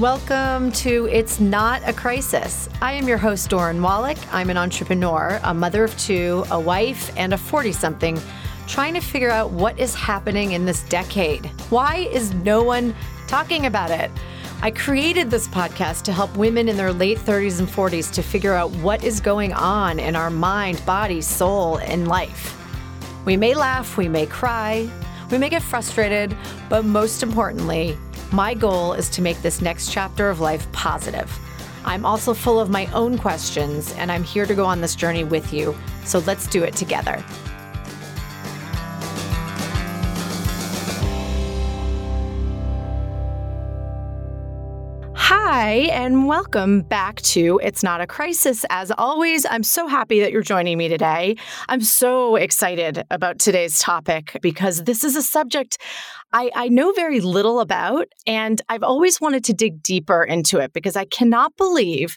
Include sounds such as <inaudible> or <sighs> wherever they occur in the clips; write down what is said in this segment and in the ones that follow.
Welcome to It's Not a Crisis. I am your host, Doreen Wallach. I'm an entrepreneur, a mother of two, a wife, and a 40 something, trying to figure out what is happening in this decade. Why is no one talking about it? I created this podcast to help women in their late 30s and 40s to figure out what is going on in our mind, body, soul, and life. We may laugh, we may cry, we may get frustrated, but most importantly, my goal is to make this next chapter of life positive. I'm also full of my own questions, and I'm here to go on this journey with you. So let's do it together. Hi, and welcome back to It's Not a Crisis. As always, I'm so happy that you're joining me today. I'm so excited about today's topic because this is a subject I, I know very little about, and I've always wanted to dig deeper into it because I cannot believe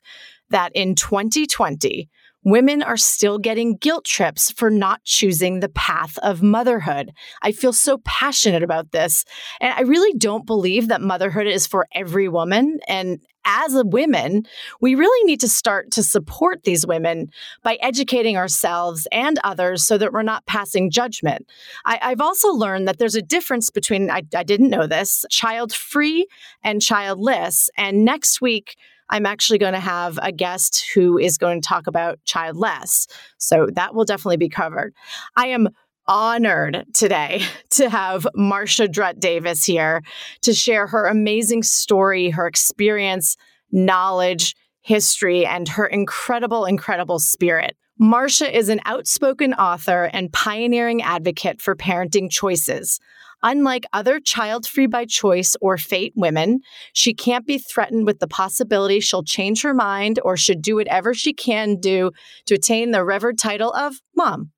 that in 2020, women are still getting guilt trips for not choosing the path of motherhood. I feel so passionate about this. And I really don't believe that motherhood is for every woman. And as a women, we really need to start to support these women by educating ourselves and others so that we're not passing judgment. I, have also learned that there's a difference between, I, I didn't know this, child free and childless. And next week, I'm actually going to have a guest who is going to talk about childless. So that will definitely be covered. I am honored today <laughs> to have Marcia Drut Davis here to share her amazing story, her experience, knowledge, history, and her incredible, incredible spirit. Marcia is an outspoken author and pioneering advocate for parenting choices. Unlike other child free by choice or fate women, she can't be threatened with the possibility she'll change her mind or should do whatever she can do to attain the revered title of mom.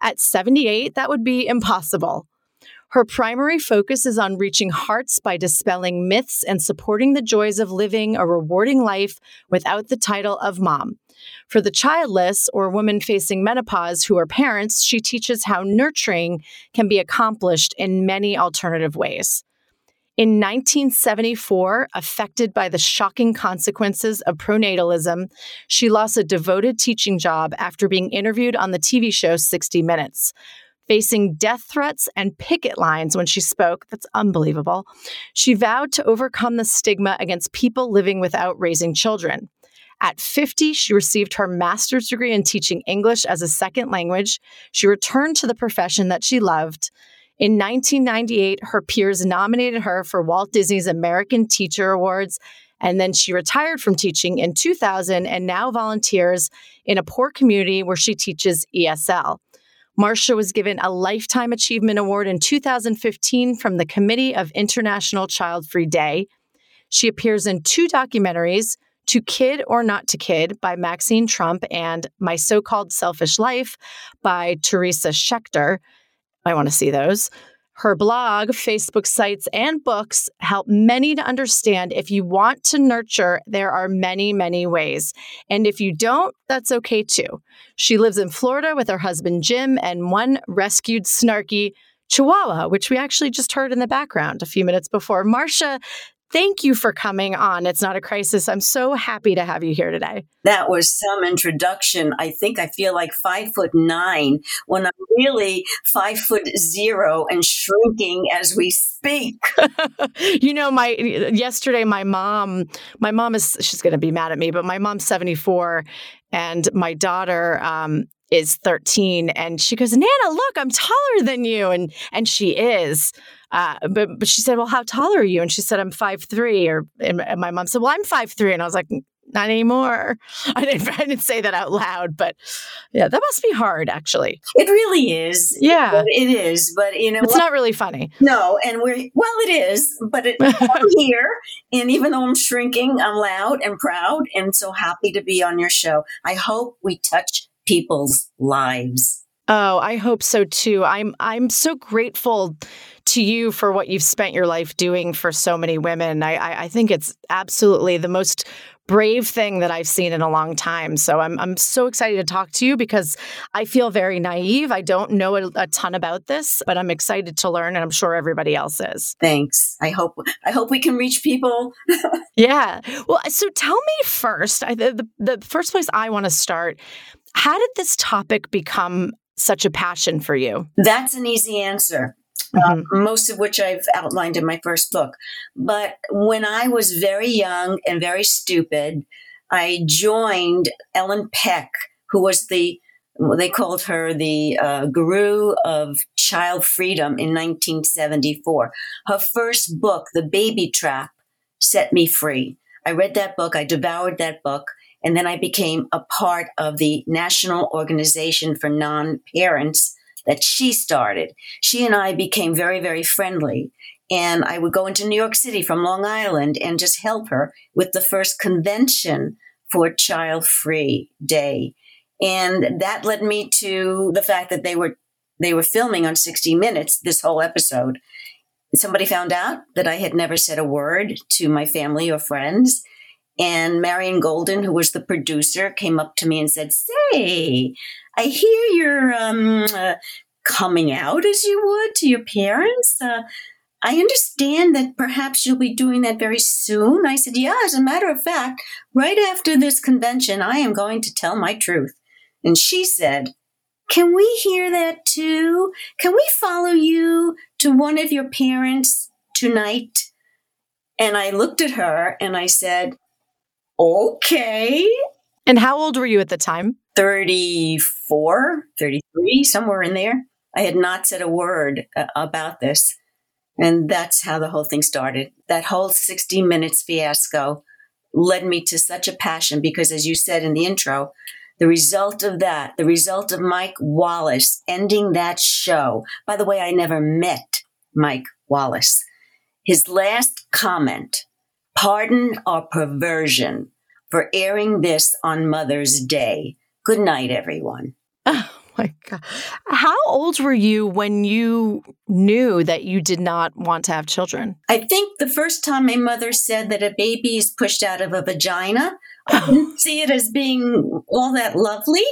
At 78, that would be impossible. Her primary focus is on reaching hearts by dispelling myths and supporting the joys of living a rewarding life without the title of mom. For the childless or women facing menopause who are parents, she teaches how nurturing can be accomplished in many alternative ways. In 1974, affected by the shocking consequences of pronatalism, she lost a devoted teaching job after being interviewed on the TV show 60 Minutes. Facing death threats and picket lines when she spoke, that's unbelievable. She vowed to overcome the stigma against people living without raising children. At 50, she received her master's degree in teaching English as a second language. She returned to the profession that she loved. In 1998, her peers nominated her for Walt Disney's American Teacher Awards, and then she retired from teaching in 2000 and now volunteers in a poor community where she teaches ESL. Marcia was given a Lifetime Achievement Award in 2015 from the Committee of International Child Free Day. She appears in two documentaries, To Kid or Not to Kid by Maxine Trump and My So Called Selfish Life by Teresa Shechter. I want to see those. Her blog, Facebook sites, and books help many to understand if you want to nurture, there are many, many ways. And if you don't, that's okay too. She lives in Florida with her husband, Jim, and one rescued snarky Chihuahua, which we actually just heard in the background a few minutes before. Marcia, Thank you for coming on. It's not a crisis. I'm so happy to have you here today. That was some introduction. I think I feel like five foot nine when I'm really five foot zero and shrinking as we speak. <laughs> <laughs> you know, my yesterday, my mom, my mom is she's going to be mad at me, but my mom's 74, and my daughter um, is 13 and she goes nana look i'm taller than you and and she is uh, but but she said well how tall are you? And she said i'm five three or and my mom said well i'm five three and i was like not anymore. <laughs> I didn't, I didn't say that out loud but yeah that must be hard actually. It really is. Yeah. It is but you know it's what? not really funny. No and we're well it is but it, i'm <laughs> here and even though i'm shrinking i'm loud and proud and so happy to be on your show. I hope we touch people's lives. Oh, I hope so too. I'm I'm so grateful to you for what you've spent your life doing for so many women. I, I, I think it's absolutely the most brave thing that I've seen in a long time. So I'm I'm so excited to talk to you because I feel very naive. I don't know a, a, ton about this, but I'm excited to learn and I'm sure everybody else is. Thanks. I hope I hope we can reach people. <laughs> yeah. Well, so tell me first, I, the the first place I want to start, how did this topic become such a passion for you? That's an easy answer. Uh, mm-hmm. most of which I've outlined in my first book. But when I was very young and very stupid, I joined Ellen Peck, who was the they called her the uh, guru of child freedom in 1974. Her first book, The Baby Trap, set me free. I read that book, I devoured that book, and then I became a part of the National Organization for Non Parents that she started. She and I became very, very friendly. And I would go into New York City from Long Island and just help her with the first convention for Child Free Day. And that led me to the fact that they were they were filming on 60 Minutes this whole episode. Somebody found out that I had never said a word to my family or friends. And Marion Golden, who was the producer, came up to me and said, Say, I hear you're um, uh, coming out as you would to your parents. Uh, I understand that perhaps you'll be doing that very soon. I said, Yeah, as a matter of fact, right after this convention, I am going to tell my truth. And she said, Can we hear that too? Can we follow you to one of your parents tonight? And I looked at her and I said, Okay. And how old were you at the time? 34, 33, somewhere in there. I had not said a word uh, about this. And that's how the whole thing started. That whole 60 minutes fiasco led me to such a passion because, as you said in the intro, the result of that, the result of Mike Wallace ending that show, by the way, I never met Mike Wallace. His last comment, pardon our perversion for airing this on Mother's Day. Good night, everyone. Oh my God. How old were you when you knew that you did not want to have children? I think the first time my mother said that a baby is pushed out of a vagina, I didn't see it as being all that lovely.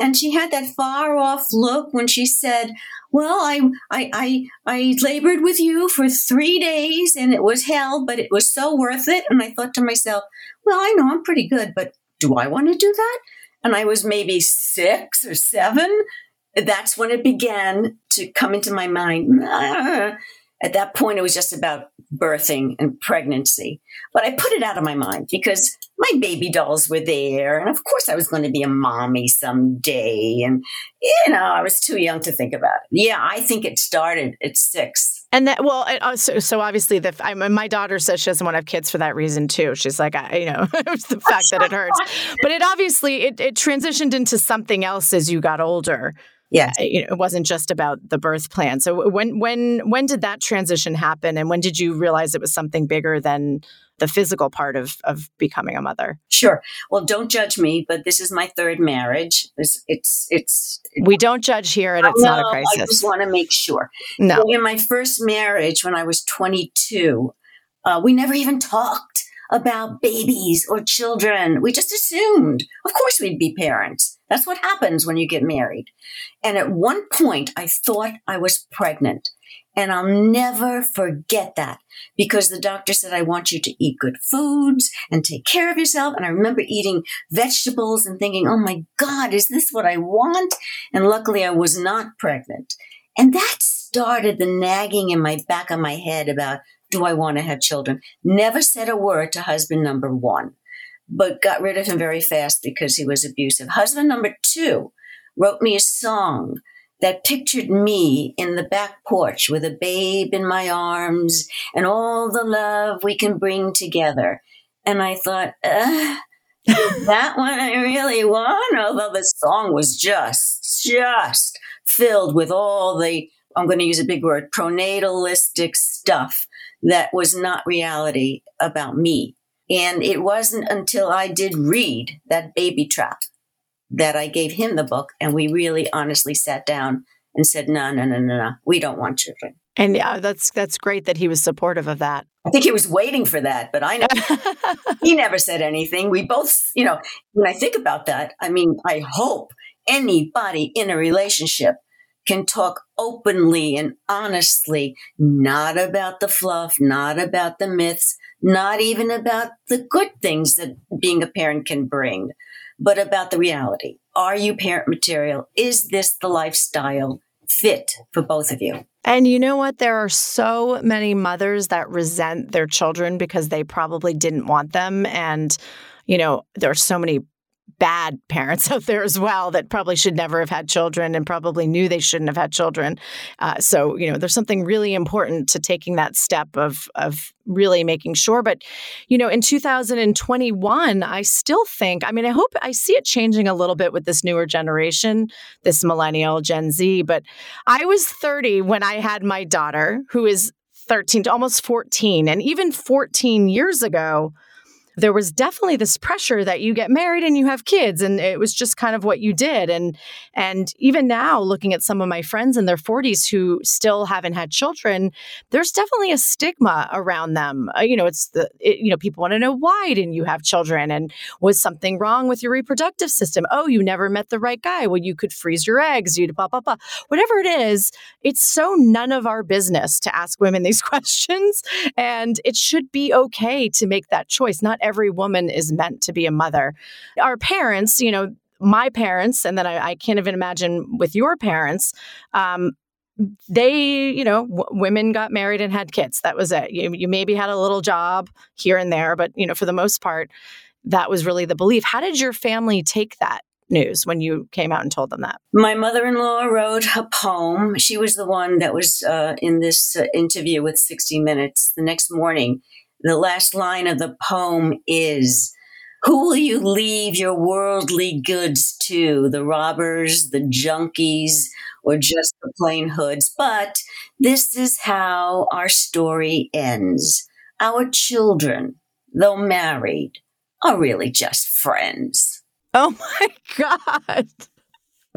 And she had that far off look when she said, well, I, I, I, I labored with you for three days and it was hell, but it was so worth it. And I thought to myself, well, I know I'm pretty good, but do I want to do that? And I was maybe six or seven. That's when it began to come into my mind. <sighs> At that point, it was just about birthing and pregnancy. But I put it out of my mind because my baby dolls were there. And of course, I was going to be a mommy someday. And, you know, I was too young to think about it. Yeah, I think it started at six. And that, well, uh, so, so obviously, the I, my daughter says she doesn't want to have kids for that reason too. She's like, I, you know, <laughs> it's the fact that it hurts. But it obviously it, it transitioned into something else as you got older. Yeah, uh, it wasn't just about the birth plan. So when when when did that transition happen, and when did you realize it was something bigger than the physical part of of becoming a mother? Sure. Well, don't judge me, but this is my third marriage. It's it's, it's we don't judge here, and it's no, not a crisis. I just want to make sure. No, in my first marriage, when I was 22, uh, we never even talked about babies or children. We just assumed, of course, we'd be parents. That's what happens when you get married. And at one point, I thought I was pregnant. And I'll never forget that because the doctor said, I want you to eat good foods and take care of yourself. And I remember eating vegetables and thinking, oh my God, is this what I want? And luckily I was not pregnant. And that started the nagging in my back of my head about, do I want to have children? Never said a word to husband number one, but got rid of him very fast because he was abusive. Husband number two wrote me a song that pictured me in the back porch with a babe in my arms and all the love we can bring together. And I thought, that one I really want? Although the song was just, just filled with all the, I'm going to use a big word, pronatalistic stuff that was not reality about me. And it wasn't until I did read that baby trap that I gave him the book and we really honestly sat down and said, no, no, no, no, no, we don't want children. And yeah, that's that's great that he was supportive of that. I think he was waiting for that, but I know <laughs> he never said anything. We both, you know, when I think about that, I mean, I hope anybody in a relationship can talk openly and honestly, not about the fluff, not about the myths, not even about the good things that being a parent can bring, but about the reality. Are you parent material? Is this the lifestyle fit for both of you? And you know what? There are so many mothers that resent their children because they probably didn't want them. And, you know, there are so many bad <laughs> parents out there as well that probably should never have had children and probably knew they shouldn't have had children. Uh, so you know, there's something really important to taking that step of of really making sure. But you know, in 2021, I still think. I mean, I hope I see it changing a little bit with this newer generation, this millennial Gen Z. But I was 30 when I had my daughter, who is 13 to almost 14, and even 14 years ago there was definitely this pressure that you get married and you have kids and it was just kind of what you did. And and even now looking at some of my friends in their 40s who still haven't had children there's definitely a stigma around them. Uh, you know it's the it, you know people want to know why didn't you have children? And was something wrong with your reproductive system? Oh you never met the right guy. Well you could freeze your eggs you'd blah blah blah. Whatever it is it's so none of our business to ask women <laughs> these questions and it should be okay to make that choice. Not every woman is meant to be a mother. Our parents, you know, my parents, and then I, I can't even imagine with your parents, um, they, you know, w- women got married and had kids. That was it. You, you maybe had a little job here and there, but, you know, for the most part, that was really the belief. How did your family take that? news when you came out and told them that? My mother in law wrote a poem. She was the one that was uh, in this uh, interview with 60 Minutes the next morning the last line of the poem is Who will you leave your worldly goods to? The robbers, the junkies, or just the plain hoods? But this is how our story ends. Our children, though married, are really just friends. Oh my <laughs> God.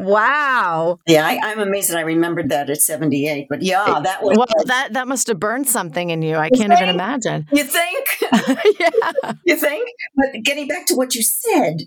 Wow. Yeah, I, am amazed that I remembered that at 78. But yeah, that was. Well, that, that must have burned something in you. I you can't think? even imagine. You think? <laughs> <laughs> yeah. You think? But getting back to what you said,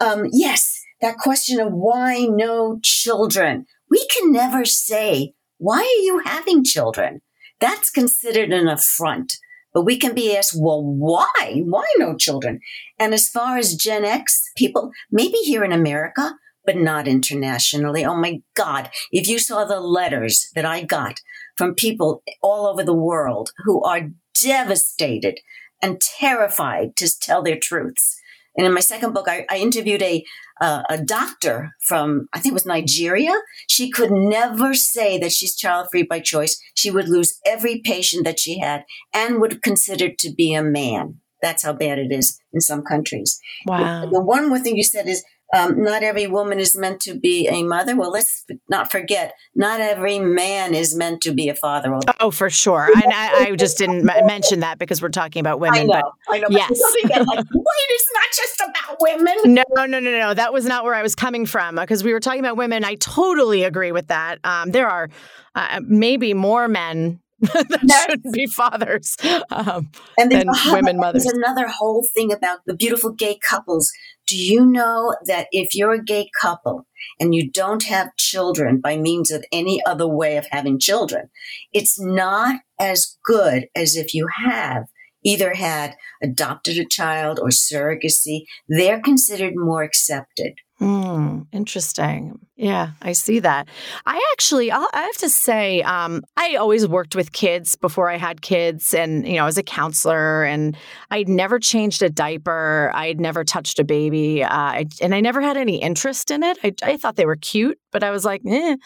um, yes, that question of why no children. We can never say, why are you having children? That's considered an affront. But we can be asked, well, why? Why no children? And as far as Gen X people, maybe here in America, but not internationally. Oh my God. If you saw the letters that I got from people all over the world who are devastated and terrified to tell their truths. And in my second book, I, I interviewed a, uh, a doctor from, I think it was Nigeria. She could never say that she's child free by choice. She would lose every patient that she had and would consider to be a man. That's how bad it is in some countries. Wow. The one more thing you said is um, not every woman is meant to be a mother. Well, let's not forget, not every man is meant to be a father. Oh, for sure. <laughs> I, I just didn't m- mention that because we're talking about women. I know. But I know. Yes. But like, <laughs> Wait, it's not just about women. No, no, no, no, no. That was not where I was coming from because we were talking about women. I totally agree with that. Um, there are uh, maybe more men <laughs> that shouldn't be fathers um, and than women mothers. There's another whole thing about the beautiful gay couples. Do you know that if you're a gay couple and you don't have children by means of any other way of having children, it's not as good as if you have either had adopted a child or surrogacy. They're considered more accepted. Mm, interesting. Yeah, I see that. I actually, I'll, i have to say, um, I always worked with kids before I had kids, and you know, as a counselor, and I'd never changed a diaper. I'd never touched a baby, uh, I, and I never had any interest in it. I, I, thought they were cute, but I was like, eh.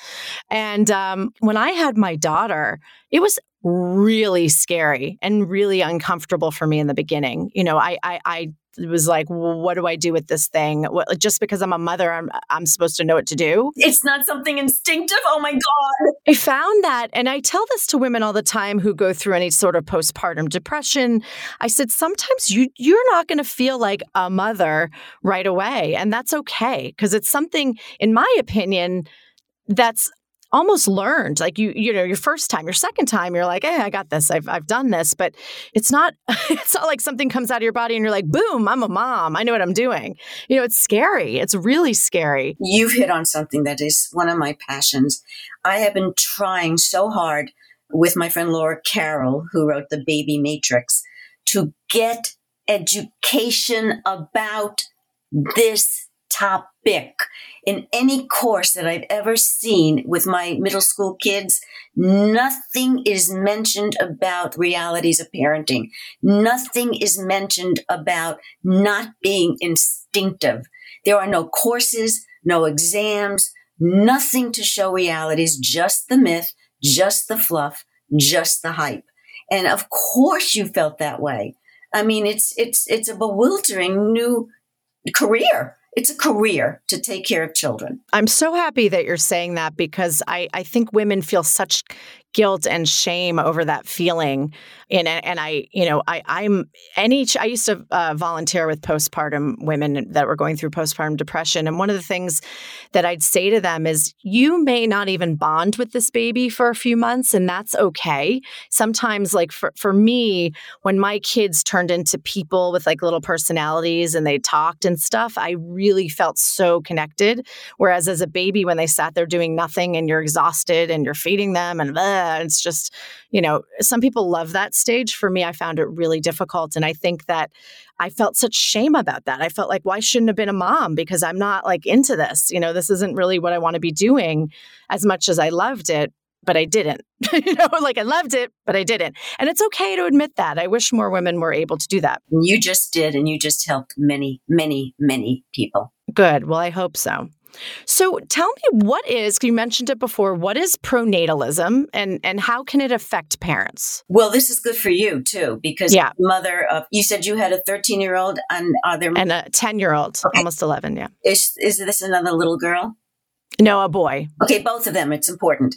And um, when I had my daughter, it was really scary and really uncomfortable for me in the beginning. You know, I, I, I was like, well, what do I do with this thing? What, just because I'm a mother, I'm, I'm supposed to know what to do. It's not something instinctive. Oh my God. I found that, and I tell this to women all the time who go through any sort of postpartum depression. I said, sometimes you, you're not going to feel like a mother right away. And that's okay because it's something, in my opinion, that's almost learned. Like you, you know, your first time, your second time, you're like, hey, I got this. I've, I've done this. But it's not, <laughs> it's not like something comes out of your body and you're like, boom, I'm a mom. I know what I'm doing. You know, it's scary. It's really scary. You've hit on something that is one of my passions. I have been trying so hard with my friend Laura Carroll, who wrote The Baby Matrix, to get education about this topic in any course that I've ever seen with my middle school kids. Nothing is mentioned about realities of parenting. Nothing is mentioned about not being instinctive. There are no courses, no exams, nothing to show realities, just the myth, just the fluff, just the hype. And of course you felt that way. I mean, it's, it's, it's a bewildering new career it's a career to take care of children. I'm so happy that you're saying that because I, I think women feel such guilt and shame over that feeling. And and I you know I I'm any I used to uh, volunteer with postpartum women that were going through postpartum depression. And one of the things that I'd say to them is you may not even bond with this baby for a few months and that's okay. Sometimes like for for me when my kids turned into people with like little personalities and they talked and stuff I really felt so connected. Whereas as a baby when they sat there doing nothing and you're exhausted and you're feeding them and blah, it's just you know some people love that stage. For me, I found it really difficult. And I think that I felt such shame about that. I felt like, why shouldn't have been a mom? Because I'm not like into this. You know, this isn't really what I want to be doing as much as I loved it but I didn't. <laughs> you know, like I loved it, but I didn't. And it's okay to admit that. I wish more women were able to do that. You just did, and you just helped many, many, many people. Good. Well, I hope so. So tell me what is, you mentioned it before, what is pronatalism and, and how can it affect parents? Well, this is good for you too, because yeah. mother of, you said you had a 13 year old and are there? And a 10 year old, okay. almost 11, yeah. Is, is this another little girl? No, a boy. Okay, both of them. It's important.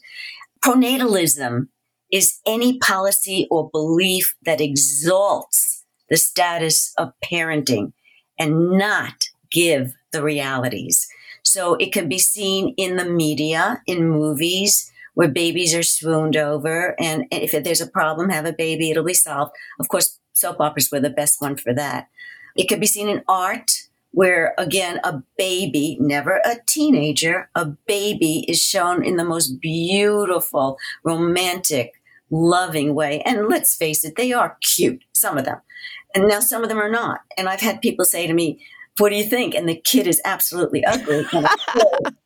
Pronatalism is any policy or belief that exalts the status of parenting and not give the realities. So it can be seen in the media, in movies where babies are swooned over. And if there's a problem, have a baby, it'll be solved. Of course, soap operas were the best one for that. It can be seen in art where again, a baby, never a teenager, a baby is shown in the most beautiful, romantic, loving way. And let's face it, they are cute, some of them. And now some of them are not. And I've had people say to me, what do you think? And the kid is absolutely ugly. And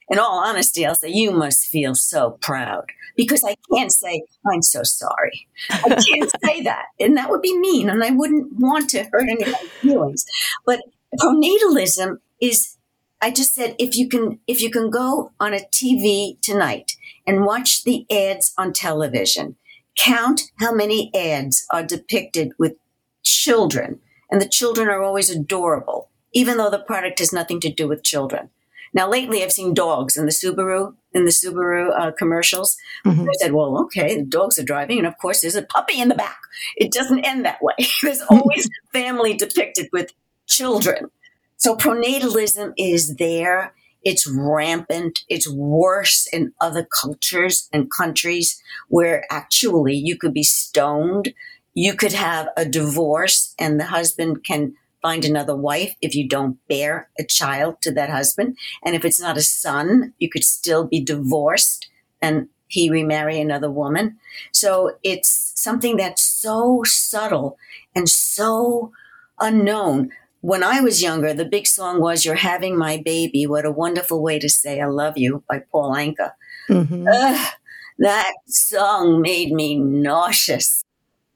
in all honesty, I'll say, you must feel so proud because I can't say, I'm so sorry. I can't say that. And that would be mean. And I wouldn't want to hurt anybody's feelings. But pronatalism is, I just said, if you can, if you can go on a TV tonight and watch the ads on television, count how many ads are depicted with children. And the children are always adorable even though the product has nothing to do with children. Now, lately, I've seen dogs in the Subaru in the Subaru uh, commercials. Mm-hmm. I said, "Well, okay, the dogs are driving, and of course, there's a puppy in the back." It doesn't end that way. <laughs> there's always family depicted with children. So pronatalism is there. It's rampant. It's worse in other cultures and countries where actually you could be stoned. You could have a divorce, and the husband can find another wife if you don't bear a child to that husband. And if it's not a son, you could still be divorced and he remarry another woman. So it's something that's so subtle and so unknown. When I was younger, the big song was You're Having My Baby. What a wonderful way to say I love you by Paul Anka. Mm-hmm. Ugh, that song made me nauseous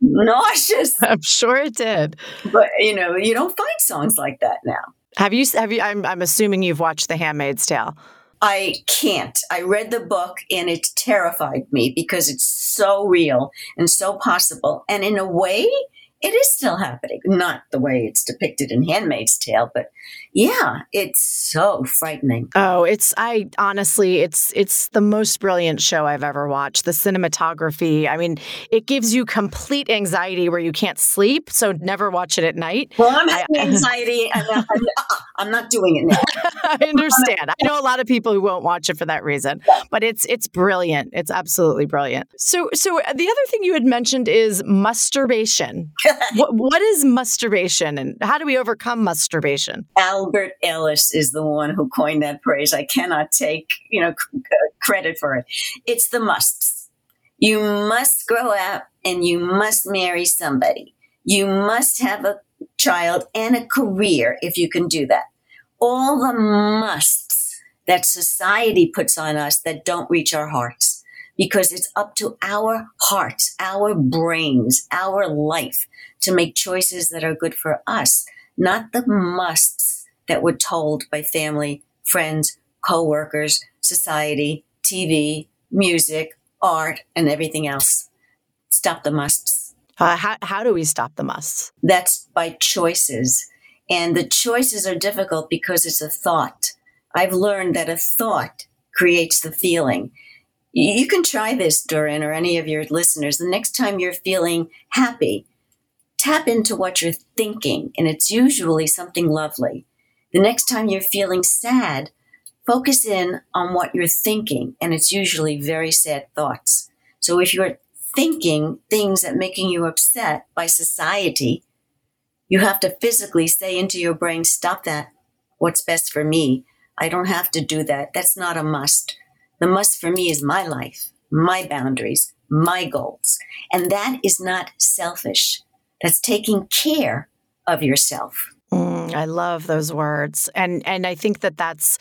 nauseous. <laughs> I'm sure it did. But you know, you don't find songs like that now. Have you? Have you? I'm, I'm assuming you've watched The Handmaid's Tale. I can't. I read the book and it terrified me because it's so real and so possible. And in a way, it is still happening. Not the way it's depicted in Handmaid's Tale, but yeah, it's so frightening. Oh, it's I honestly, it's it's the most brilliant show I've ever watched. The cinematography, I mean, it gives you complete anxiety where you can't sleep, so never watch it at night. Well, I'm having I, <laughs> anxiety. I'm not, I'm, I'm not doing it now. <laughs> I understand. I know a lot of people who won't watch it for that reason, but it's it's brilliant. It's absolutely brilliant. So so uh, the other thing you had mentioned is musturbation. <laughs> what, what is musturbation and how do we overcome musturbation? Albert Ellis is the one who coined that phrase. I cannot take, you know, c- uh, credit for it. It's the musts. You must grow up and you must marry somebody. You must have a child and a career if you can do that. All the musts that society puts on us that don't reach our hearts because it's up to our hearts, our brains, our life to make choices that are good for us, not the musts that we're told by family, friends, co-workers, society, TV, music, art, and everything else. Stop the musts. Uh, how, how do we stop the musts? That's by choices. And the choices are difficult because it's a thought. I've learned that a thought creates the feeling. You can try this, Doreen, or any of your listeners. The next time you're feeling happy, tap into what you're thinking, and it's usually something lovely. The next time you're feeling sad, focus in on what you're thinking, and it's usually very sad thoughts. So if you're thinking things that making you upset by society, you have to physically say into your brain, stop that. What's best for me? I don't have to do that. That's not a must. The must for me is my life, my boundaries, my goals. And that is not selfish. That's taking care of yourself. Mm, I love those words. And and I think that that's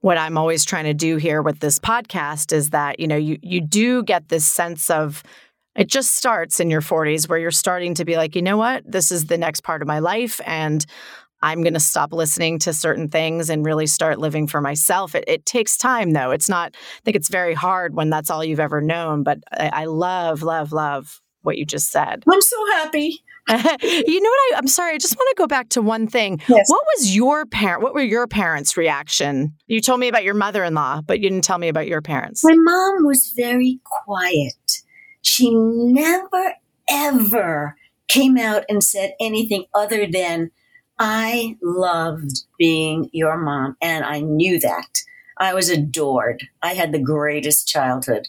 what I'm always trying to do here with this podcast is that, you know, you you do get this sense of it just starts in your 40s where you're starting to be like, you know what? This is the next part of my life and I'm going to stop listening to certain things and really start living for myself. It, it, takes time, though. It's not, I think it's very hard when that's all you've ever known, but I, I love, love, love what you just said. I'm so happy. <laughs> you know what? I, am sorry. I just want to go back to one thing. Yes. What was your parent? What were your parents' reaction? You told me about your mother-in-law, but you didn't tell me about your parents. My mom was very quiet. She never ever came out and said anything other than, "I loved being your mom," and I knew that. I was adored. I had the greatest childhood.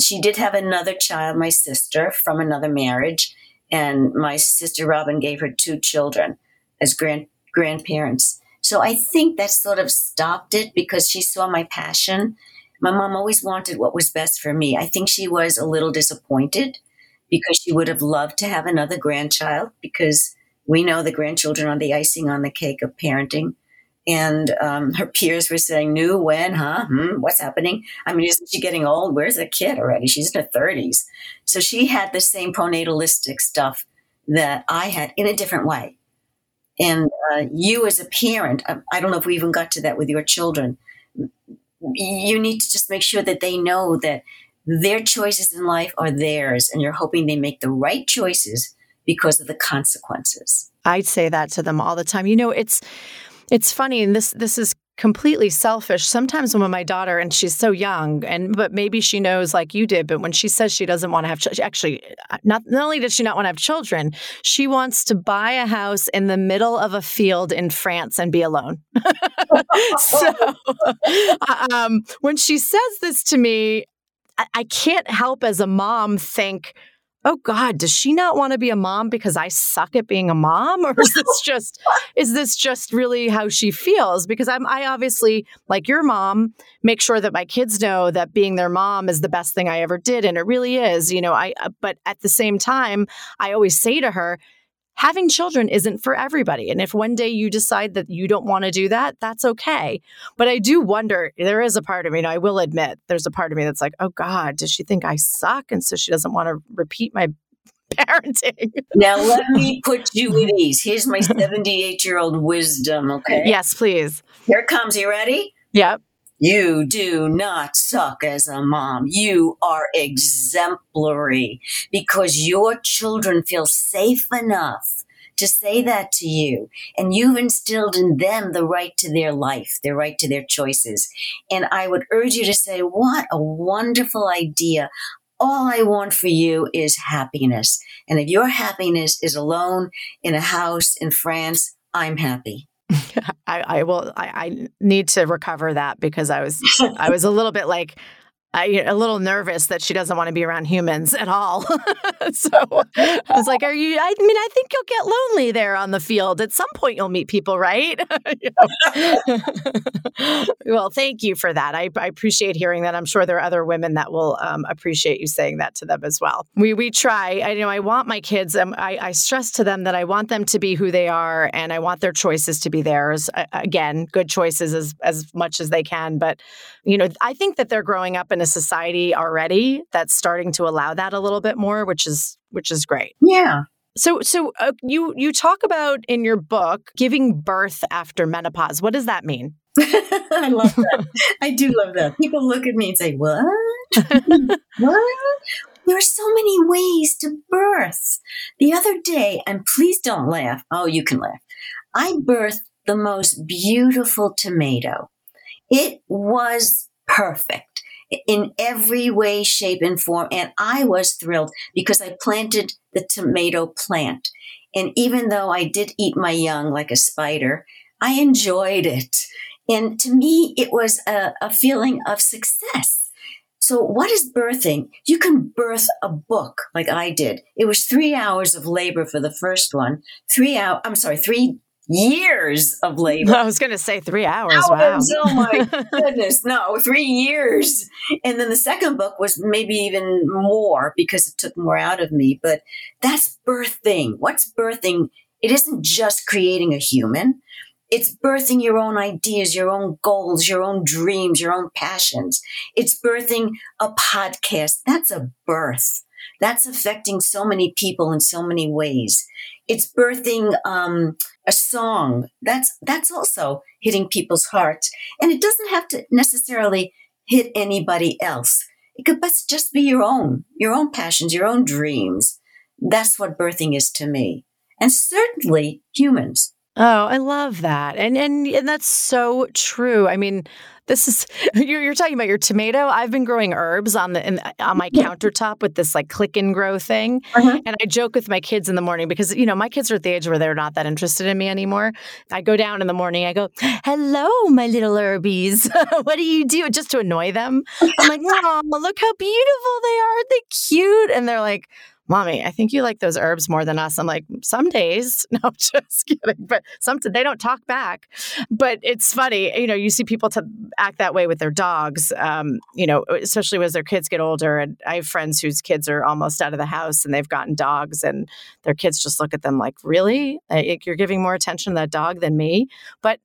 She did have another child, my sister, from another marriage and my sister Robin gave her two children as grand grandparents. So I think that sort of stopped it because she saw my passion. My mom always wanted what was best for me. I think she was a little disappointed because she would have loved to have another grandchild because we know the grandchildren are the icing on the cake of parenting. And um, her peers were saying, "New when? Huh? Hmm, what's happening? I mean, isn't she getting old? Where's the kid already? She's in her thirties." So she had the same pronatalistic stuff that I had in a different way. And uh, you, as a parent, I, I don't know if we even got to that with your children. You need to just make sure that they know that their choices in life are theirs, and you're hoping they make the right choices because of the consequences. I'd say that to them all the time. You know, it's it's funny, and this this is completely selfish. Sometimes when my daughter, and she's so young, and but maybe she knows like you did, but when she says she doesn't want to have children, actually, uh, not not only does she not want to have children, she wants to buy a house in the middle of a field in France and be alone. <laughs> so <laughs> um, when she says this to me, I, I can't help as a mom think oh god does she not want to be a mom because i suck at being a mom? <laughs> Or is this just is this just really how she feels? Because i'm i obviously like your mom make sure that my kids know that being their mom is the best thing i ever did and it really is you know i uh, but at the same time i always say to her having children isn't for everybody. And if one day you decide that you don't want to do that, that's okay. But I do wonder, there is a part of me, know, I will admit, there's a part of me that's like, oh God, does she think I suck? And so she doesn't want to repeat my <laughs> parenting. now, let me put you at ease. Here's my 78 year old wisdom, okay? Yes, please. Here comes. You ready? Yep. You do not suck as a mom. You are exemplary because your children feel safe enough to say that to you. And you've instilled in them the right to their life, their right to their choices. And I would urge you to say, what a wonderful idea. All I want for you is happiness. And if your happiness is alone in a house in France, I'm happy. <laughs> I, I will. I, I, need to recover that because I was I was a little bit like I, a little nervous that she doesn't want to be around humans at all. <laughs> so I was like, "Are you?" I mean, I think you'll get lonely there on the field. At some point, you'll meet people, right? <laughs> well, thank you for that. I, I, appreciate hearing that. I'm sure there are other women that will um, appreciate you saying that to them as well. We we try. I you know I want my kids. Um, I, I stress to them that I want them to be who they are, and I want their choices to be theirs. Again, good choices as as much as they can. But you know, I think that they're growing up in a society already that's starting to allow that a little bit more, which is which is great. Yeah. So so uh, you you talk about in your book giving birth after menopause. What does that mean? <laughs> I love that. I do love that. People look at me and say, "What? <laughs> what?" There are so many ways to birth. The other day, and please don't laugh. Oh, you can laugh. I birthed the most beautiful tomato. It was perfect in every way, shape, and form. And I was thrilled because I planted the tomato plant. And even though I did eat my young like a spider, I enjoyed it. And to me, it was a, a feeling of success. So, what is birthing? You can birth a book like I did. It was three hours of labor for the first one, three hour, I'm sorry, three years of labor. I was going to say three hours. hours. Wow. Oh my <laughs> goodness. No, three years. And then the second book was maybe even more because it took more out of me. But that's birthing. What's birthing? It isn't just creating a human. It's birthing your own ideas, your own goals, your own dreams, your own passions. It's birthing a podcast. That's a birth. That's affecting so many people in so many ways. It's birthing um, a song. That's that's also hitting people's hearts, and it doesn't have to necessarily hit anybody else. It could just be your own, your own passions, your own dreams. That's what birthing is to me, and certainly humans. Oh, I love that. And, and and that's so true. I mean, this is <laughs> you're, you're talking about your tomato. I've been growing herbs on the in, on my countertop with this like click and grow thing. Uh-huh. And I joke with my kids in the morning because you know, my kids are at the age where they're not that interested in me anymore. I go down in the morning, I go, "Hello, my little herbies. <laughs> what do you do?" just to annoy them. I'm like, "Oh, look how beautiful they are. Aren't cute?" And they're like, Mommy, I think you like those herbs more than us. I'm like, some days. <laughs> No, just kidding. But some they don't talk back. But it's funny, you know, you see people to act that way with their dogs. Um, you know, especially as their kids get older. And I have friends whose kids are almost out of the house and they've gotten dogs, and their kids just look at them like, "Really? You're giving more attention to that dog than me?" But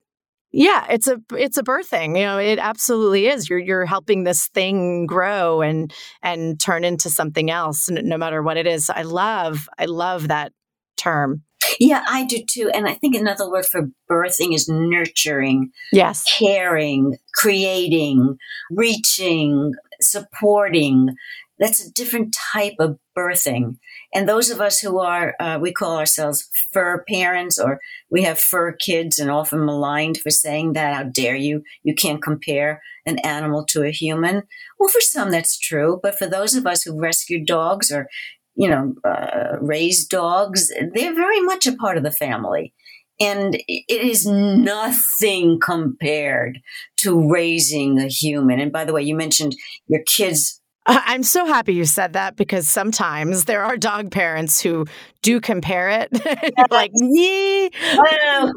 yeah, it's a it's a birthing. You know, it absolutely is. You're you're helping this thing grow and and turn into something else, no matter what it is. I love I love that term. Yeah, I do too. And I think another word for birthing is nurturing. Yes. Caring, creating, reaching, supporting. That's a different type of birthing. And those of us who are, uh, we call ourselves fur parents or we have fur kids and often maligned for saying that. How dare you? You can't compare an animal to a human. Well, for some, that's true. But for those of us who rescued dogs or, you know, uh, raised dogs, they're very much a part of the family. And it is nothing compared to raising a human. And by the way, you mentioned your kids I'm so happy you said that because sometimes there are dog parents who do compare it. <laughs> like, yeah. <laughs>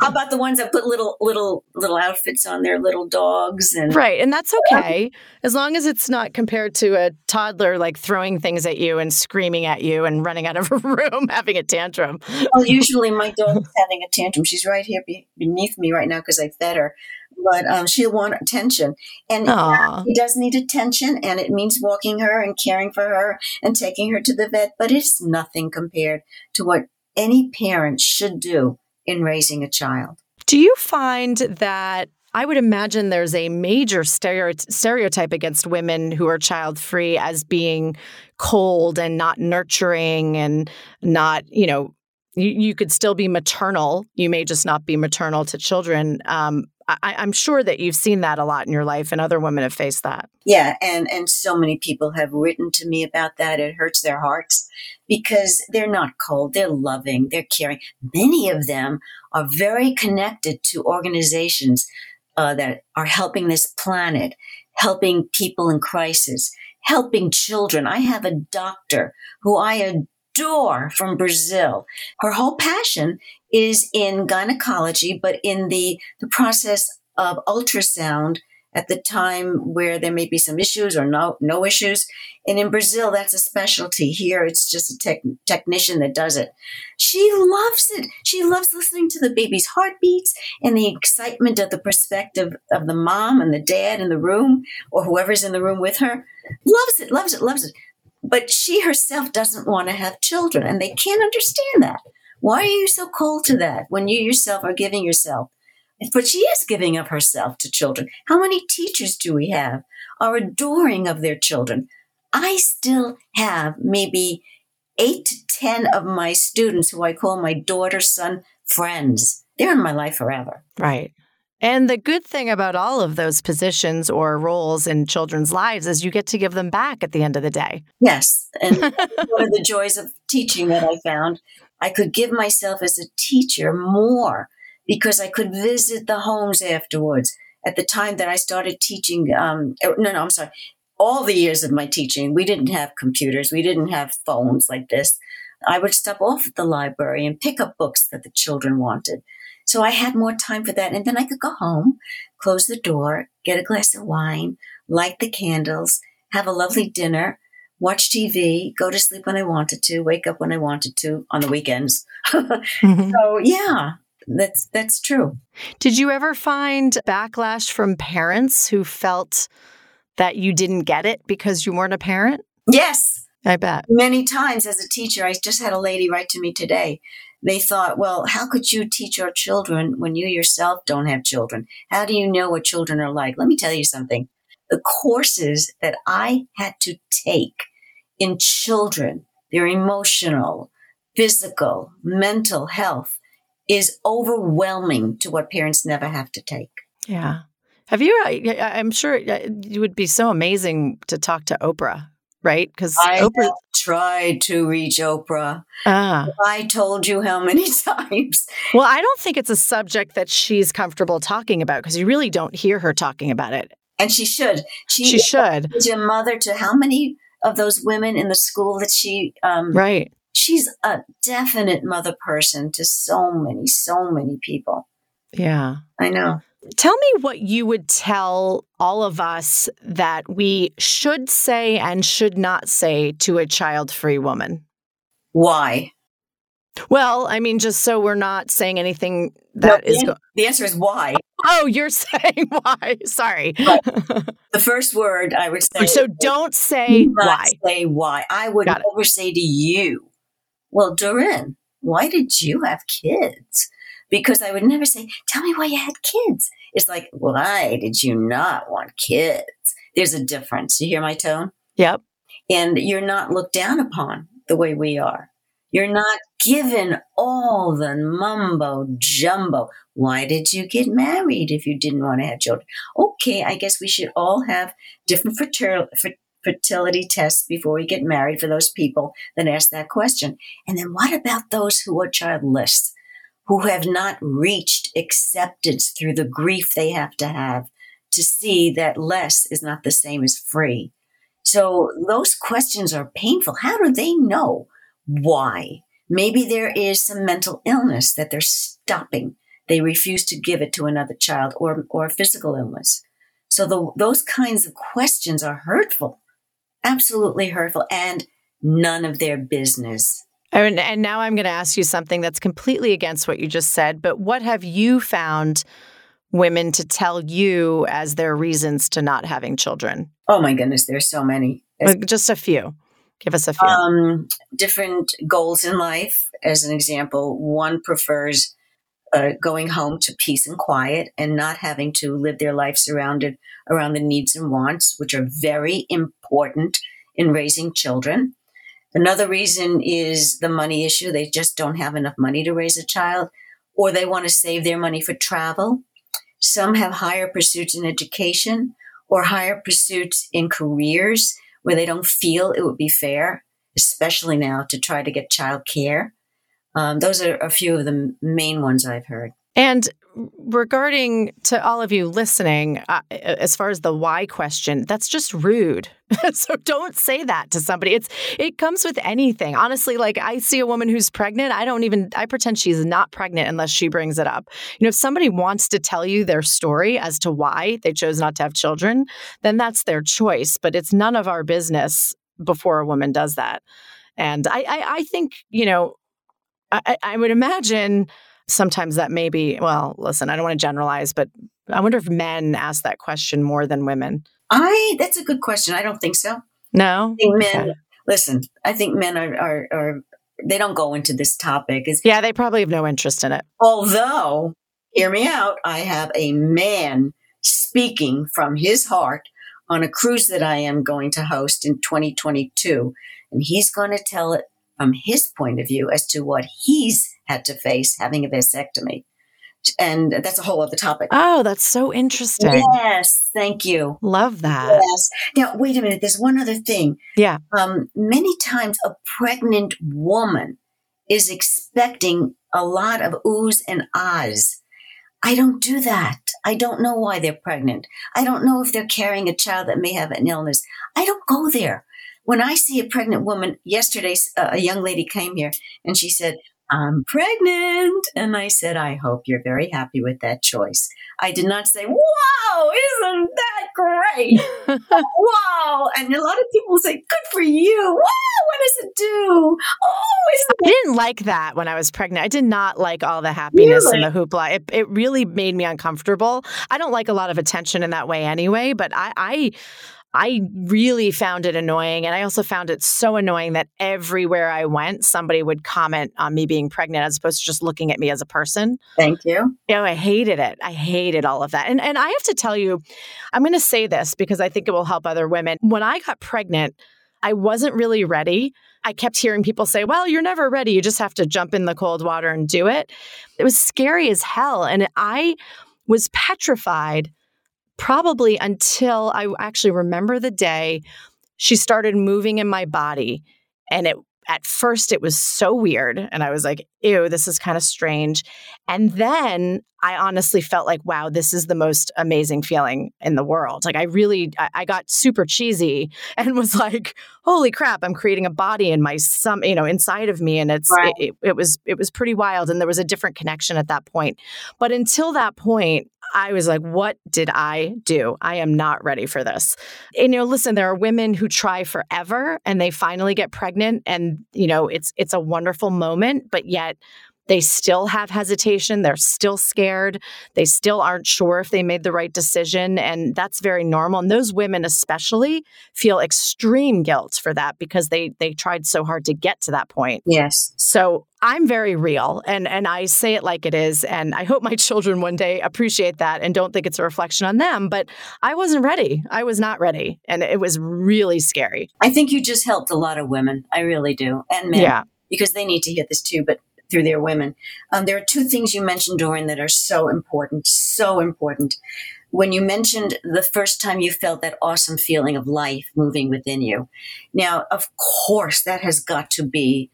How about the ones that put little little little outfits on their little dogs and Right, and that's okay. As long as it's not compared to a toddler like throwing things at you and screaming at you and running out of <laughs> a room having a tantrum. Well, usually my dog's having a tantrum. She's right here be- beneath me right now because I fed her but um, she'll want attention. And he does need attention, and it means walking her and caring for her and taking her to the vet, but it's nothing compared to what any parent should do in raising a child. Do you find that I would imagine there's a major stereotype against women who are child free as being cold and not nurturing and not, you know, you, you could still be maternal. You may just not be maternal to children. Um, I, am sure that you've seen that a lot in your life, and other women have faced that. Yeah, and and so many people have written to me about that. It hurts their hearts because they're not cold; they're loving, they're caring. Many of them are very connected to organizations uh, that are helping this planet, helping people in crisis, helping children. I have a doctor who I adore from Brazil. Her whole passion is in gynecology, but in the, the process of ultrasound at the time where there may be some issues or no, no issues. And in Brazil, that's a specialty. Here, it's just a tech, technician that does it. She loves it. She loves listening to the baby's heartbeats and the excitement of the perspective of the mom and the dad in the room or whoever's in the room with her. Loves it, loves it, loves it. But she herself doesn't want to have children, and they can't understand that. Why are you so cold to that when you yourself are giving yourself? But she is giving of herself to children. How many teachers do we have are adoring of their children? I still have maybe eight to 10 of my students who I call my daughter, son, friends. They're in my life forever. Right. And the good thing about all of those positions or roles in children's lives is you get to give them back at the end of the day. Yes. And <laughs> one of the joys of teaching that I found, I could give myself as a teacher more because I could visit the homes afterwards. At the time that I started teaching, um, er, no, no, I'm sorry, all the years of my teaching, we didn't have computers, we didn't have phones like this. I would stop off at the library and pick up books that the children wanted. So I had more time for that. And then I could go home, close the door, get a glass of wine, light the candles, have a lovely dinner, watch TV, go to sleep when I wanted to, wake up when I wanted to on the weekends. <laughs> mm-hmm. So yeah, that's that's true. Did you ever find backlash from parents who felt that you didn't get it because you weren't a parent? Yes. I bet. Many times as a teacher, I just had a lady write to me today they thought, well, how could you teach our children when you yourself don't have children? How do you know what children are like? Let me tell you something. The courses that I had to take in children, their emotional, physical, mental health is overwhelming to what parents never have to take. Yeah. Have you? I'm sure it would be so amazing to talk to Oprah right? Because I Oprah tried to reach Oprah. Ah. I told you how many <laughs> times. Well, I don't think it's a subject that she's comfortable talking about because you really don't hear her talking about it. And she should. She, she should. She's a mother to how many of those women in the school that she um, right. She's a definite mother person to so many, so many people. Yeah. I know. Tell me what you would tell all of us that we should say and should not say to a child free woman. Why? Well, I mean, just so we're not saying anything that no, is. The answer is why. Oh, you're <laughs> saying why? Sorry. <laughs> the first word I would say. So don't say why. Say why. I would never say to you, "Well, Doreen, why did you have kids?" because I would never say, Tell me why you had kids. It's like, Why did you not want kids? There's a difference. You hear my tone? Yep. And you're not looked down upon the way we are. You're not given all the mumbo jumbo. Why did you get married if you didn't want to have children? Okay, I guess we should all have different fertility tests before we get married for those people that ask that question. And then what about those who are childless? who have not reached acceptance through the grief they have to have to see that less is not the same as free. So those questions are painful. How do they know why? Maybe there is some mental illness that they're stopping. They refuse to give it to another child or, or a physical illness. So the, those kinds of questions are hurtful, absolutely hurtful and none of their business. Oh, and, and now I'm going to ask you something that's completely against what you just said, but what have you found women to tell you as their reasons to not having children? Oh my goodness, there's so many. Just a few. Give us a few. Um, different goals in life. As an example, one prefers uh, going home to peace and quiet and not having to live their life surrounded around the needs and wants, which are very important in raising children. Another reason is the money issue. They just don't have enough money to raise a child, or they want to save their money for travel. Some have higher pursuits in education or higher pursuits in careers where they don't feel it would be fair, especially now to try to get child care. Um, those are a few of the main ones I've heard. And regarding to all of you listening, uh, as far as the why question, that's just rude. <laughs> so don't say that to somebody. It's it comes with anything. Honestly, like I see a woman who's pregnant, I don't even I pretend she's not pregnant unless she brings it up. You know, if somebody wants to tell you their story as to why they chose not to have children, then that's their choice. But it's none of our business before a woman does that. And I, I, I think, you know, I, I would imagine sometimes that may be, well, listen, I don't want to generalize, but I wonder if men ask that question more than women. I, that's a good question. I don't think so. No. I men, okay. listen, I think men are, are, are, they don't go into this topic. It's, yeah, they probably have no interest in it. Although, hear me out, I have a man speaking from his heart on a cruise that I am going to host in 2022. And he's going to tell it from his point of view as to what he's had to face having a vasectomy. And that's a whole other topic. Oh, that's so interesting. Yes, thank you. Love that. Yes. Now, wait a minute. There's one other thing. Yeah. Um, many times a pregnant woman is expecting a lot of oohs and ahs. I don't do that. I don't know why they're pregnant. I don't know if they're carrying a child that may have an illness. I don't go there. When I see a pregnant woman, yesterday a young lady came here and she said, I'm pregnant. And I said, I hope you're very happy with that choice. I did not say, wow, isn't that great? <laughs> wow. And a lot of people say, good for you. Wow, what does it do? Oh, I didn't like that when I was pregnant. I did not like all the happiness really? and the hoopla. It, it really made me uncomfortable. I don't like a lot of attention in that way anyway, but I, I I really found it annoying. And I also found it so annoying that everywhere I went, somebody would comment on me being pregnant as opposed to just looking at me as a person. Thank you. You know, I hated it. I hated all of that. And, and I have to tell you, I'm going to say this because I think it will help other women. When I got pregnant, I wasn't really ready. I kept hearing people say, well, you're never ready. You just have to jump in the cold water and do it. It was scary as hell. And I was petrified probably until I actually remember the day she started moving in my body. And it at first it was so weird and i was like ew this is kind of strange and then i honestly felt like wow this is the most amazing feeling in the world like i really i, I got super cheesy <laughs> and was like holy crap i'm creating a body in my some you know inside of me and it's right. it, it, it was it was pretty wild and there was a different connection at that point but until that point I was like, what did I do? I am not ready for this. And you know, listen, there are women who try forever and they finally get pregnant and you know, it's it's a wonderful moment, but yet they still have hesitation. They're still scared. They still aren't sure if they made the right decision. And that's very normal. And those women, especially, feel extreme guilt for that because they, they tried so hard to get to that point. Yes. So I'm very real and, and I say it like it is. And I hope my <laughs> children one day appreciate that and don't think it's a reflection on them. But I wasn't ready. I was not ready. And it was really scary. I think you just helped a lot of women. I really do. And men. Yeah. Because they need to hear this too. But through their women. Um, there are two things you mentioned, Doreen, that are so important, so important. When you mentioned the first time you felt that awesome feeling of life moving within you. Now, of course, that has got to be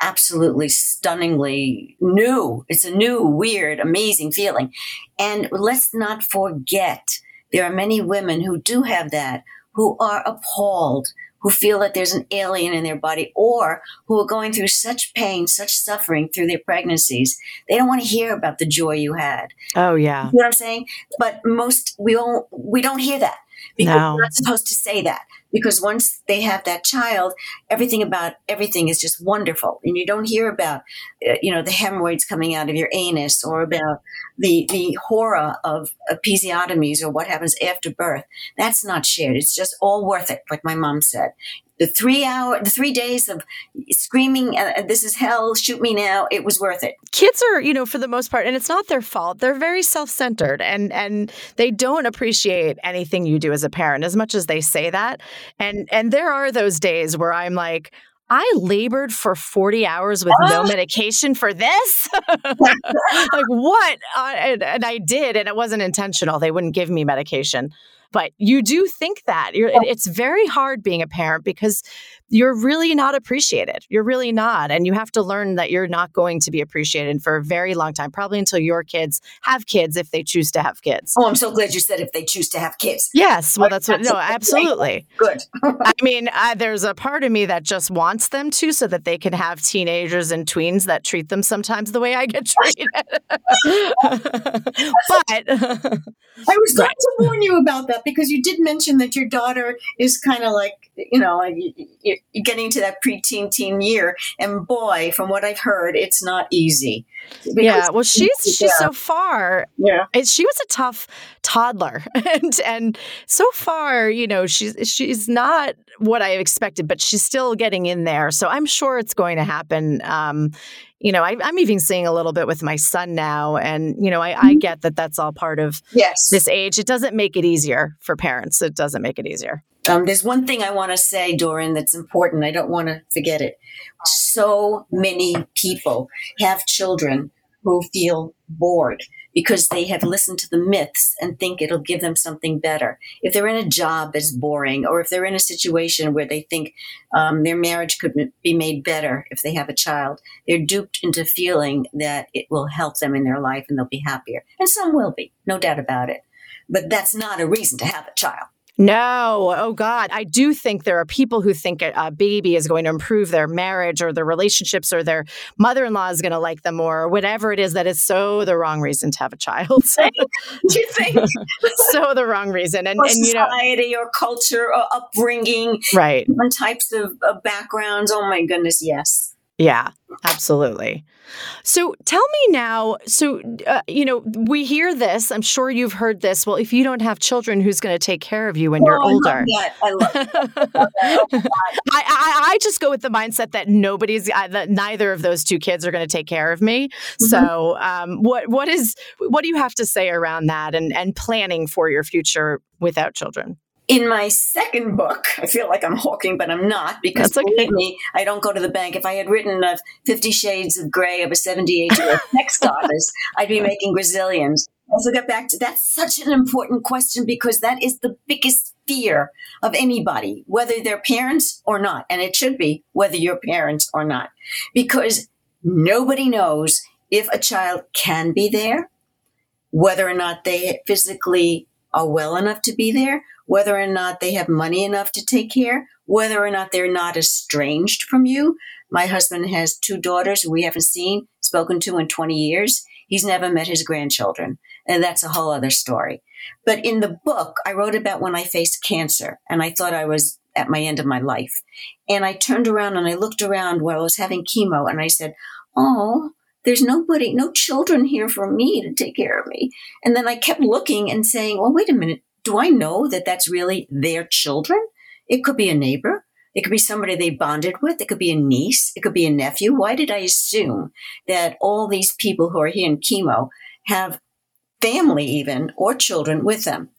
absolutely stunningly new. It's a new, weird, amazing feeling. And let's not forget, there are many women who do have that, who are appalled, who feel that there's an alien in their body or who are going through such pain, such suffering through their pregnancies. They don't want to hear about the joy you had. Oh yeah. You know what I'm saying? But most we don't we don't hear that because no. we're not supposed to say that. Because once they have that child everything about everything is just wonderful. And you don't hear about uh, you know the hemorrhoids coming out of your anus or about the the horror of episiotomies or what happens after birth. That's not shared. It's just all worth it like my mom said the three hour, the three days of screaming, uh, "This is hell! Shoot me now!" It was worth it. Kids are, you know, for the most part, and it's not their fault. They're very self centered, and and they don't appreciate anything you do as a parent as much as they say that. And and there are those days where I'm like. I labored for 40 hours with no medication for this. <laughs> like, what? Uh, and, and I did, and it wasn't intentional. They wouldn't give me medication. But you do think that. You're, it's very hard being a parent because you're really not appreciated. You're really not. And you have to learn that you're not going to be appreciated for a very long time, probably until your kids have kids if they choose to have kids. Oh, I'm so glad you said if they choose to have kids. Yes. Well, that's what, no, absolutely. Good. I mean, uh, there's a part of me that just wants them to so that they can have teenagers and tweens that treat them sometimes the way I get treated. <laughs> <laughs> but I was going to warn you about that because you did mention that your daughter is kind of like, you know, getting to that preteen teen year. And boy, from what I've heard, it's not easy. Yeah, well, she's <laughs> she's yeah. so far. Yeah, she was a tough toddler, <laughs> and and so far, you know, she's she's not what I expected, but she's still getting in there. So I'm sure it's going to happen. Um, you know, I, am even seeing a little bit with my son now, and you know, I, I mm-hmm. get that that's all part of yes. this age. It doesn't make it easier for parents. It doesn't make it easier. Um, there's one thing I want to say, Doreen, that's important. I don't want to forget it. So many people have children who feel bored because they have listened to the myths and think it'll give them something better. If they're in a job that's boring, or if they're in a situation where they think um, their marriage could be made better if they have a child, they're duped into feeling that it will help them in their life and they'll be happier. And some will be, no doubt about it. But that's not a reason to have a child. No. Oh, God. I do think there are people who think a baby is going to improve their marriage or their relationships or their mother in law is going to like them more or whatever it is that is so the wrong reason to have a child. <laughs> <laughs> do you think? <laughs> so the wrong reason. And, or and society you know, or culture or upbringing. Right. Different types of, of backgrounds. Oh, my goodness. Yes. Yeah, absolutely. So tell me now. So, uh, you know, we hear this. I'm sure you've heard this. Well, if you don't have children, who's going to take care of you when oh, you're older? I. I. <laughs> I, I, I, just go with the mindset that nobody's, uh, that neither of those two kids are going to take care of me. Mm-hmm. So, um, what what is what do you have to say around that and and planning for your future without children? In my second book, I feel like I'm hawking, but I'm not because okay. believe me, I don't go to the bank. If I had written of Fifty Shades of Grey of a 78 year old <laughs> text office, I'd be making gazillions. Also, get back to that's such an important question because that is the biggest fear of anybody, whether they're parents or not. And it should be whether you're parents or not, because nobody knows if a child can be there, whether or not they physically are well enough to be there, whether or not they have money enough to take care, whether or not they're not estranged from you. My husband has two daughters we haven't seen, spoken to in 20 years. He's never met his grandchildren. And that's a whole other story. But in the book, I wrote about when I faced cancer and I thought I was at my end of my life. And I turned around and I looked around while I was having chemo and I said, Oh, there's nobody, no children here for me to take care of me. And then I kept looking and saying, well, wait a minute do I know that that's really their children? It could be a neighbor. It could be somebody they bonded with. It could be a niece. It could be a nephew. Why did I assume that all these people who are here in chemo have family even or children with them?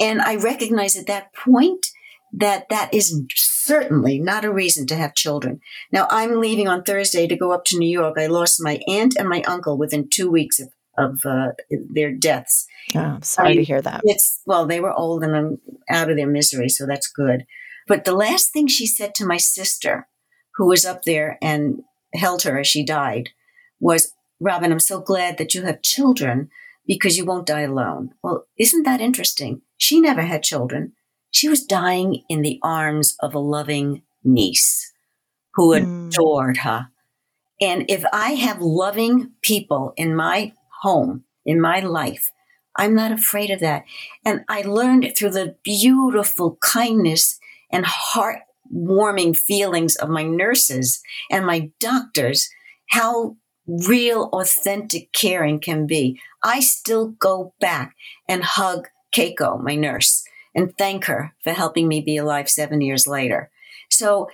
And I recognize at that point that that is certainly not a reason to have children. Now I'm leaving on Thursday to go up to New York. I lost my aunt and my uncle within two weeks of, of uh, their deaths. Oh, sorry I to hear that. It's well, they were old and I'm out of their misery, so that's good. But the last thing she said to my sister, who was up there and held her as she died, was, Robin, I'm so glad that you have children because you won't die alone. Well, isn't that interesting? She never had children. She was dying in the arms of a loving niece who mm. adored her. And if I have loving people in my home, in my life, I'm not afraid of that. And I learned through the beautiful kindness and heartwarming feelings of my nurses and my doctors how real, authentic caring can be. I still go back and hug Keiko, my nurse, and thank her for helping me be alive seven years later. So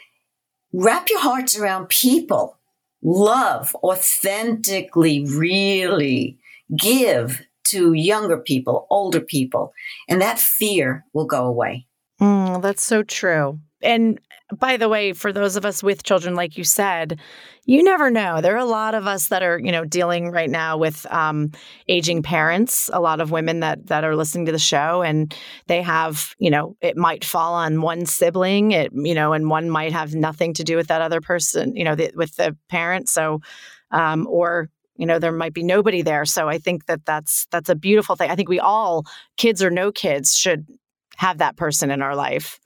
wrap your hearts around people, love authentically, really give to younger people, older people, and that fear will go away. Mm, that's so true. And by the way, for those of us with children, like you said, you never know. There are a lot of us that are, you know, dealing right now with um, aging parents. A lot of women that that are listening to the show, and they have, you know, it might fall on one sibling, it, you know, and one might have nothing to do with that other person, you know, the, with the parent. So, um, or you know there might be nobody there so i think that that's that's a beautiful thing i think we all kids or no kids should have that person in our life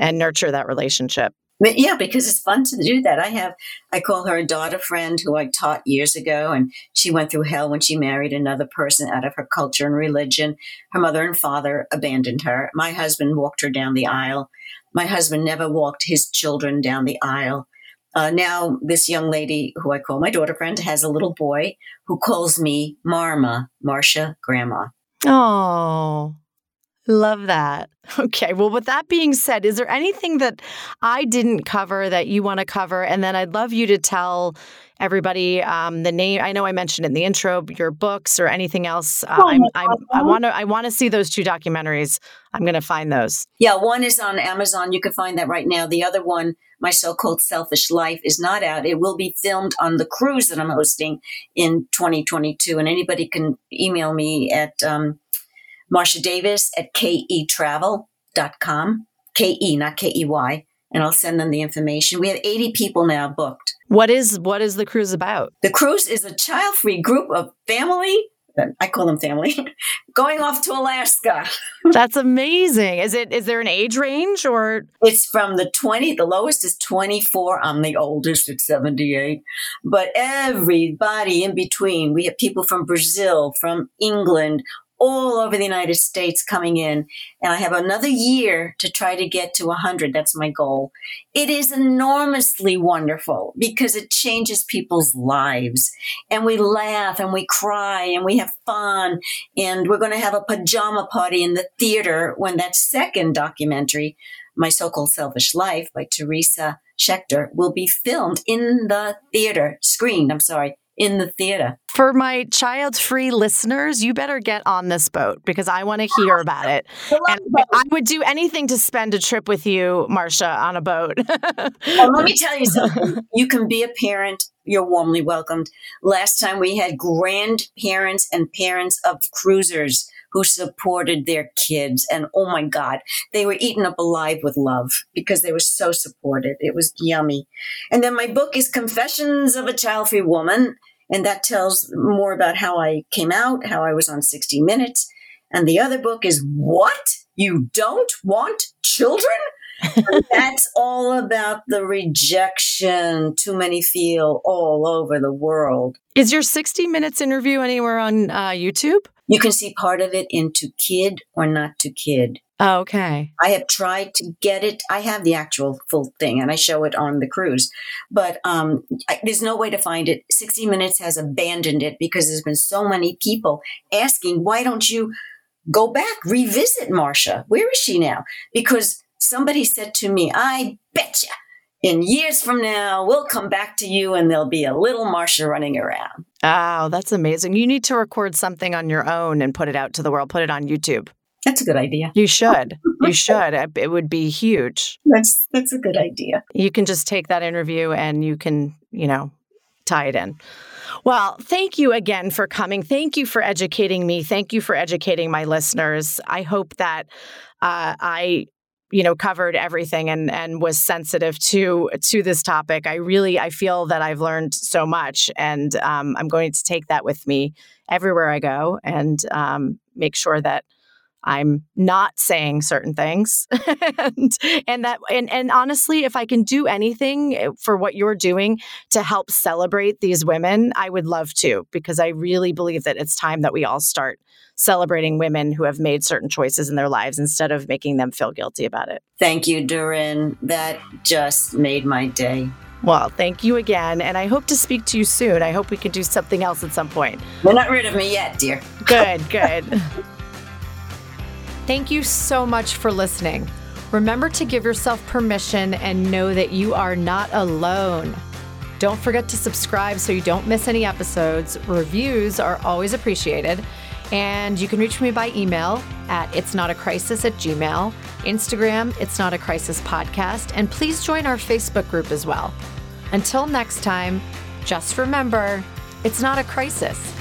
and nurture that relationship. Yeah, because it's fun to do that. I have, I call her a daughter friend who I taught years ago, and she went through hell when she married another person out of her culture and religion. Her mother and father abandoned her. My husband walked her down the aisle. My husband never walked his children down the aisle. Uh, now, this young lady who I call my daughter friend has a little boy who calls me Marma, Marcia Grandma. Oh, Love that. Okay. Well, with that being said, is there anything that I didn't cover that you want to cover? And then I'd love you to tell everybody um, the name. I know I mentioned in the intro your books or anything else. Uh, I'm, I'm, i want to I want to see those two documentaries. I'm going to find those. Yeah, one is on Amazon. You can find that right now. The other one, my so-called selfish life, is not out. It will be filmed on the cruise that I'm hosting in 2022, and anybody can email me at. Um, Marcia Davis at ketravel.com. K-E, not K-E-Y. And I'll send them the information. We have 80 people now booked. What is what is the cruise about? The cruise is a child-free group of family I call them family, <laughs> going off to Alaska. <laughs> That's amazing. Is it is there an age range or It's from the 20, the lowest is 24, I'm the oldest at 78. But everybody in between, we have people from Brazil, from England, all over the United States coming in. And I have another year to try to get to 100. That's my goal. It is enormously wonderful because it changes people's lives. And we laugh and we cry and we have fun. And we're going to have a pajama party in the theater when that second documentary, My So-Called Selfish Life by Teresa Shechter, will be filmed in the theater, screened, I'm sorry, in the theater. For my child free listeners, you better get on this boat because I want to hear about it. and I would do anything to spend a trip with you, Marcia, on a boat. <laughs> well, let me tell you something. You can be a parent. You're warmly welcomed. Last time we had grandparents and parents of cruisers who supported their kids. And oh my God, they were eaten up alive with love because they were so supported. It was yummy. And then my book is Confessions of a Child Free Woman. And that tells more about how I came out, how I was on 60 Minutes. And the other book is What? You Don't Want Children? <laughs> that's all about the rejection too many feel all over the world. Is your 60 Minutes interview anywhere on uh, YouTube? You can see part of it into kid or not to kid. Oh, okay. I have tried to get it. I have the actual full thing and I show it on the cruise, but um, I, there's no way to find it. 60 Minutes has abandoned it because there's been so many people asking, why don't you go back, revisit Marcia? Where is she now? Because somebody said to me, I bet you in years from now, we'll come back to you and there'll be a little Marcia running around. Oh, that's amazing. You need to record something on your own and put it out to the world, put it on YouTube. That's a good idea. You should. <laughs> You should. It would be huge. That's that's a good idea. You can just take that interview and you can, you know, tie it in. Well, thank you again for coming. Thank you for educating me. Thank you for educating my listeners. I hope that uh, I you know covered everything and and was sensitive to to this topic i really i feel that i've learned so much and um, i'm going to take that with me everywhere i go and um, make sure that I'm not saying certain things. <laughs> and, and that and and honestly, if I can do anything eh, for what you're doing to help celebrate these women, I would love to because I really believe that it's time that we all start celebrating women who have made certain choices in their lives instead of making them feel guilty about it. Thank you, Doreen. That just made my day. Well, thank you again, and I hope to speak to you soon. I hope we can do something else at some point. You're not rid of me yet, dear. Good, good. <laughs> Thank you so much for listening. Remember to give yourself permission and know that you are not alone. Don't forget to subscribe so you don't miss any episodes. Reviews are always appreciated. And you can reach me by email at it's not a crisis at gmail, Instagram, it's not a crisis podcast, and please join our Facebook group as well. Until next time, just remember, it's not a crisis.